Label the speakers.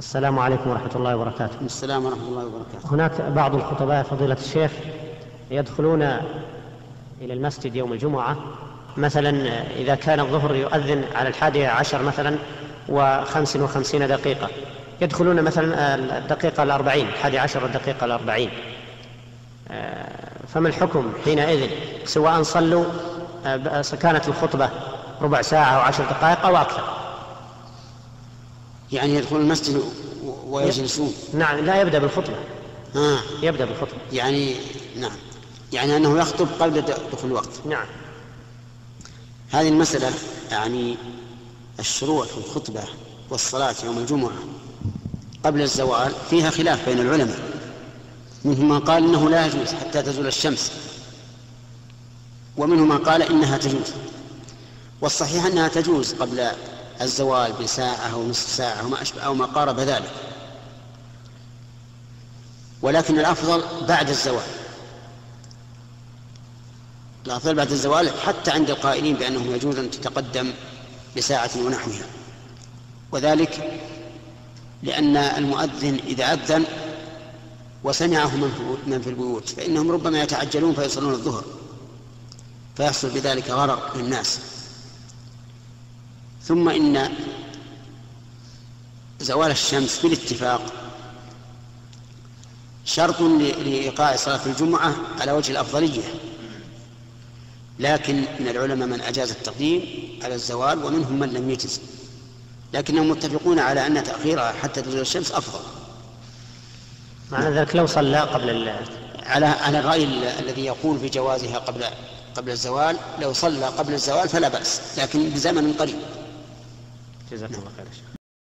Speaker 1: السلام عليكم ورحمة الله وبركاته.
Speaker 2: السلام ورحمة الله وبركاته.
Speaker 1: هناك بعض الخطباء فضيلة الشيخ يدخلون إلى المسجد يوم الجمعة. مثلا إذا كان الظهر يؤذن على الحادية عشر مثلا وخمس وخمسين دقيقة. يدخلون مثلا الدقيقة الأربعين الحادي عشر الدقيقة الأربعين. فما الحكم حينئذ؟ سواء صلوا كانت الخطبة ربع ساعة أو عشر دقائق أو أكثر.
Speaker 2: يعني يدخلون المسجد ويجلسون.
Speaker 1: نعم لا يبدأ بالخطبة.
Speaker 2: آه.
Speaker 1: يبدأ بالخطبة.
Speaker 2: يعني نعم. يعني أنه يخطب قبل دخول الوقت.
Speaker 1: نعم.
Speaker 2: هذه المسألة يعني الشروع في الخطبة والصلاة يوم الجمعة قبل الزوال فيها خلاف بين العلماء. منهم من قال إنه لا يجوز حتى تزول الشمس. ومنهم من قال إنها تجوز. والصحيح أنها تجوز قبل الزوال بساعة أو نصف ساعة أو ما أشبه أو ما قارب ذلك. ولكن الأفضل بعد الزوال. الأفضل بعد الزوال حتى عند القائلين بأنه يجوز أن تتقدم بساعة ونحوها. وذلك لأن المؤذن إذا أذن وسمعه من في البيوت فإنهم ربما يتعجلون فيصلون الظهر. فيحصل بذلك غرر للناس. ثم إن زوال الشمس بالاتفاق شرط لإيقاع صلاة الجمعة على وجه الأفضلية. لكن من العلماء من أجاز التقديم على الزوال ومنهم من لم يجز. لكنهم متفقون على أن تأخيرها حتى تزول الشمس أفضل.
Speaker 1: معنى ذلك لو صلى قبل
Speaker 2: على على الرأي الذي يقول بجوازها قبل قبل الزوال لو صلى قبل الزوال فلا بأس لكن بزمن قريب.
Speaker 1: جزاكم الله خير